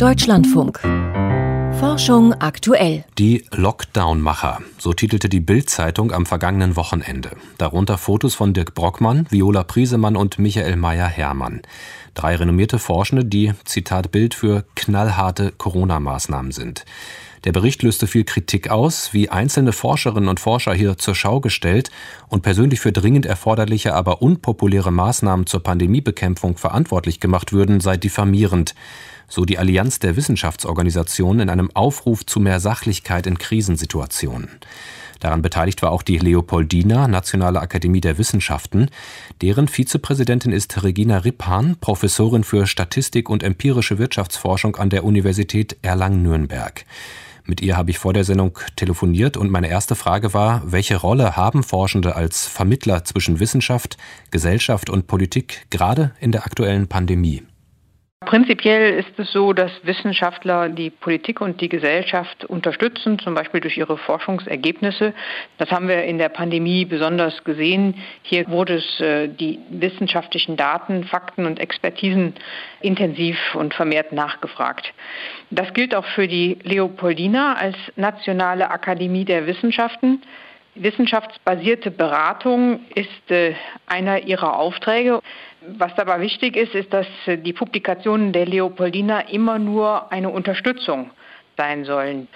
Deutschlandfunk. Forschung aktuell. Die Lockdown-Macher, so titelte die Bild-Zeitung am vergangenen Wochenende. Darunter Fotos von Dirk Brockmann, Viola Priesemann und Michael Meyer-Hermann. Drei renommierte Forschende, die, Zitat Bild, für knallharte Corona-Maßnahmen sind. Der Bericht löste viel Kritik aus, wie einzelne Forscherinnen und Forscher hier zur Schau gestellt und persönlich für dringend erforderliche, aber unpopuläre Maßnahmen zur Pandemiebekämpfung verantwortlich gemacht würden, sei diffamierend. So die Allianz der Wissenschaftsorganisationen in einem Aufruf zu mehr Sachlichkeit in Krisensituationen. Daran beteiligt war auch die Leopoldina, Nationale Akademie der Wissenschaften. Deren Vizepräsidentin ist Regina Rippan, Professorin für Statistik und empirische Wirtschaftsforschung an der Universität Erlangen-Nürnberg. Mit ihr habe ich vor der Sendung telefoniert und meine erste Frage war, welche Rolle haben Forschende als Vermittler zwischen Wissenschaft, Gesellschaft und Politik gerade in der aktuellen Pandemie? Prinzipiell ist es so, dass Wissenschaftler die Politik und die Gesellschaft unterstützen, zum Beispiel durch ihre Forschungsergebnisse. Das haben wir in der Pandemie besonders gesehen. Hier wurde es äh, die wissenschaftlichen Daten, Fakten und Expertisen intensiv und vermehrt nachgefragt. Das gilt auch für die Leopoldina als Nationale Akademie der Wissenschaften. Wissenschaftsbasierte Beratung ist äh, einer ihrer Aufträge. Was dabei wichtig ist, ist, dass äh, die Publikationen der Leopoldina immer nur eine Unterstützung sein sollen.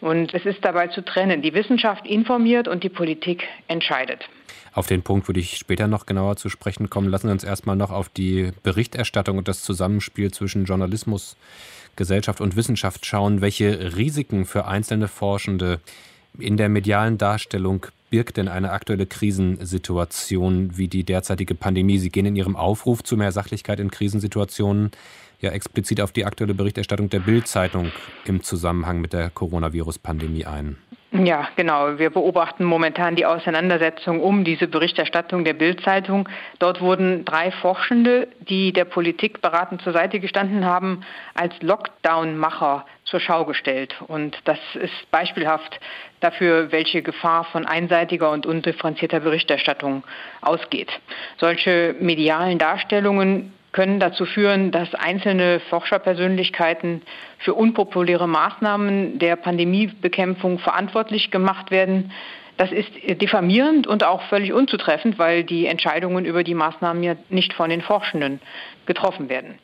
Und es ist dabei zu trennen. Die Wissenschaft informiert und die Politik entscheidet. Auf den Punkt würde ich später noch genauer zu sprechen kommen. Lassen Sie uns erstmal noch auf die Berichterstattung und das Zusammenspiel zwischen Journalismus, Gesellschaft und Wissenschaft schauen. Welche Risiken für einzelne Forschende in der medialen Darstellung birgt denn eine aktuelle Krisensituation wie die derzeitige Pandemie? Sie gehen in Ihrem Aufruf zu mehr Sachlichkeit in Krisensituationen ja explizit auf die aktuelle Berichterstattung der Bild-Zeitung im Zusammenhang mit der Coronavirus-Pandemie ein. Ja, genau. Wir beobachten momentan die Auseinandersetzung um diese Berichterstattung der Bild-Zeitung. Dort wurden drei Forschende, die der Politik beratend zur Seite gestanden haben, als Lockdown-Macher zur Schau gestellt. Und das ist beispielhaft dafür, welche Gefahr von einseitiger und undifferenzierter Berichterstattung ausgeht. Solche medialen Darstellungen können dazu führen, dass einzelne Forscherpersönlichkeiten für unpopuläre Maßnahmen der Pandemiebekämpfung verantwortlich gemacht werden. Das ist diffamierend und auch völlig unzutreffend, weil die Entscheidungen über die Maßnahmen ja nicht von den Forschenden getroffen werden.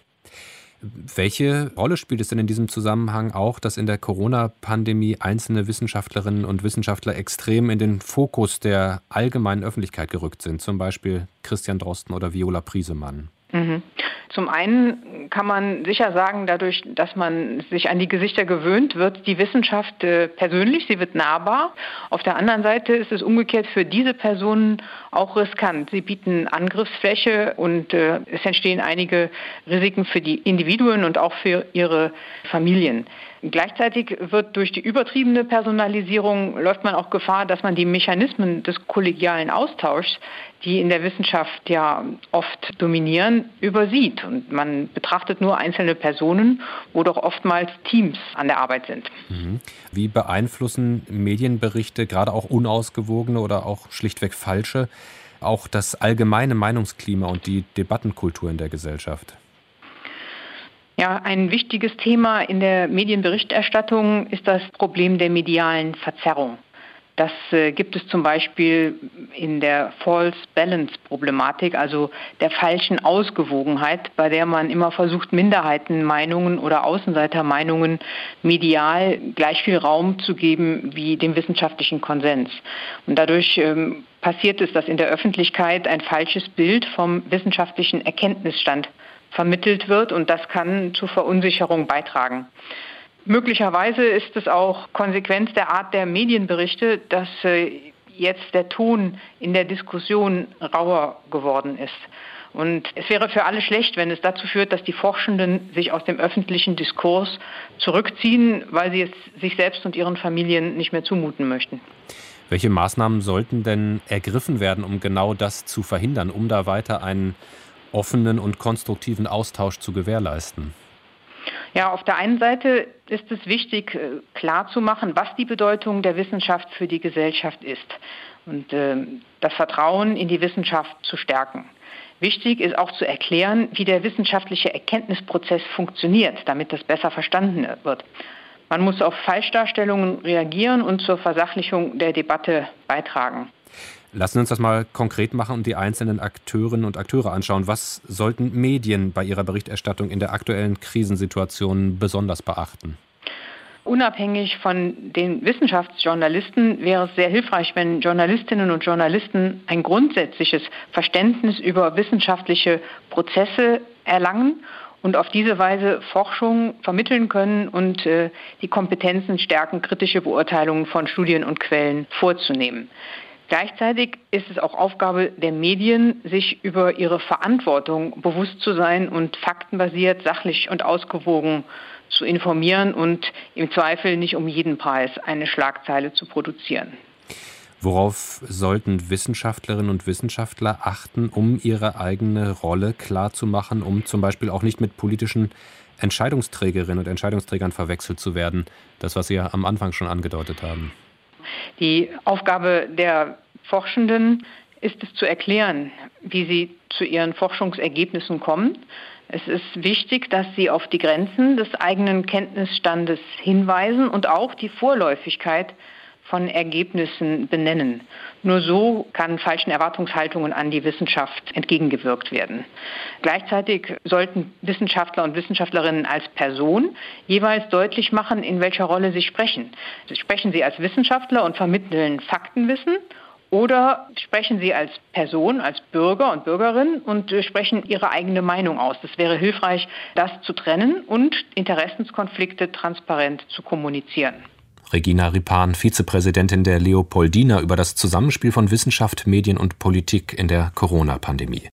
Welche Rolle spielt es denn in diesem Zusammenhang auch, dass in der Corona-Pandemie einzelne Wissenschaftlerinnen und Wissenschaftler extrem in den Fokus der allgemeinen Öffentlichkeit gerückt sind, zum Beispiel Christian Drosten oder Viola Priesemann? Mhm. Zum einen kann man sicher sagen, dadurch, dass man sich an die Gesichter gewöhnt, wird die Wissenschaft äh, persönlich, sie wird nahbar. Auf der anderen Seite ist es umgekehrt für diese Personen auch riskant. Sie bieten Angriffsfläche und äh, es entstehen einige Risiken für die Individuen und auch für ihre Familien. Gleichzeitig wird durch die übertriebene Personalisierung läuft man auch Gefahr, dass man die Mechanismen des kollegialen Austauschs, die in der Wissenschaft ja oft dominieren, übersieht. Und man betrachtet nur einzelne Personen, wo doch oftmals Teams an der Arbeit sind. Mhm. Wie beeinflussen Medienberichte, gerade auch unausgewogene oder auch schlichtweg falsche, auch das allgemeine Meinungsklima und die Debattenkultur in der Gesellschaft? Ja, ein wichtiges Thema in der Medienberichterstattung ist das Problem der medialen Verzerrung. Das äh, gibt es zum Beispiel in der False Balance Problematik, also der falschen Ausgewogenheit, bei der man immer versucht, Minderheitenmeinungen oder Außenseitermeinungen medial gleich viel Raum zu geben wie dem wissenschaftlichen Konsens. Und dadurch ähm, passiert es, dass in der Öffentlichkeit ein falsches Bild vom wissenschaftlichen Erkenntnisstand vermittelt wird und das kann zu Verunsicherung beitragen. Möglicherweise ist es auch Konsequenz der Art der Medienberichte, dass äh, jetzt der Ton in der Diskussion rauer geworden ist. Und es wäre für alle schlecht, wenn es dazu führt, dass die Forschenden sich aus dem öffentlichen Diskurs zurückziehen, weil sie es sich selbst und ihren Familien nicht mehr zumuten möchten. Welche Maßnahmen sollten denn ergriffen werden, um genau das zu verhindern, um da weiter einen offenen und konstruktiven Austausch zu gewährleisten? Ja, auf der einen Seite ist es wichtig, äh, klarzumachen, was die Bedeutung der Wissenschaft für die Gesellschaft ist und äh, das Vertrauen in die Wissenschaft zu stärken. Wichtig ist auch zu erklären, wie der wissenschaftliche Erkenntnisprozess funktioniert, damit das besser verstanden wird. Man muss auf Falschdarstellungen reagieren und zur Versachlichung der Debatte beitragen. Lassen Sie uns das mal konkret machen und die einzelnen Akteurinnen und Akteure anschauen. Was sollten Medien bei ihrer Berichterstattung in der aktuellen Krisensituation besonders beachten? Unabhängig von den Wissenschaftsjournalisten wäre es sehr hilfreich, wenn Journalistinnen und Journalisten ein grundsätzliches Verständnis über wissenschaftliche Prozesse erlangen und auf diese Weise Forschung vermitteln können und äh, die Kompetenzen stärken, kritische Beurteilungen von Studien und Quellen vorzunehmen. Gleichzeitig ist es auch Aufgabe der Medien, sich über ihre Verantwortung bewusst zu sein und faktenbasiert, sachlich und ausgewogen zu informieren und im Zweifel nicht um jeden Preis eine Schlagzeile zu produzieren. Worauf sollten Wissenschaftlerinnen und Wissenschaftler achten, um ihre eigene Rolle klarzumachen, um zum Beispiel auch nicht mit politischen Entscheidungsträgerinnen und Entscheidungsträgern verwechselt zu werden? Das, was Sie ja am Anfang schon angedeutet haben. Die Aufgabe der Forschenden ist es zu erklären, wie sie zu ihren Forschungsergebnissen kommen. Es ist wichtig, dass sie auf die Grenzen des eigenen Kenntnisstandes hinweisen und auch die Vorläufigkeit von Ergebnissen benennen. Nur so kann falschen Erwartungshaltungen an die Wissenschaft entgegengewirkt werden. Gleichzeitig sollten Wissenschaftler und Wissenschaftlerinnen als Person jeweils deutlich machen, in welcher Rolle sie sprechen. Sprechen sie als Wissenschaftler und vermitteln Faktenwissen oder sprechen Sie als Person, als Bürger und Bürgerin und sprechen Ihre eigene Meinung aus. Das wäre hilfreich, das zu trennen und Interessenskonflikte transparent zu kommunizieren. Regina Ripan, Vizepräsidentin der Leopoldina, über das Zusammenspiel von Wissenschaft, Medien und Politik in der Corona-Pandemie.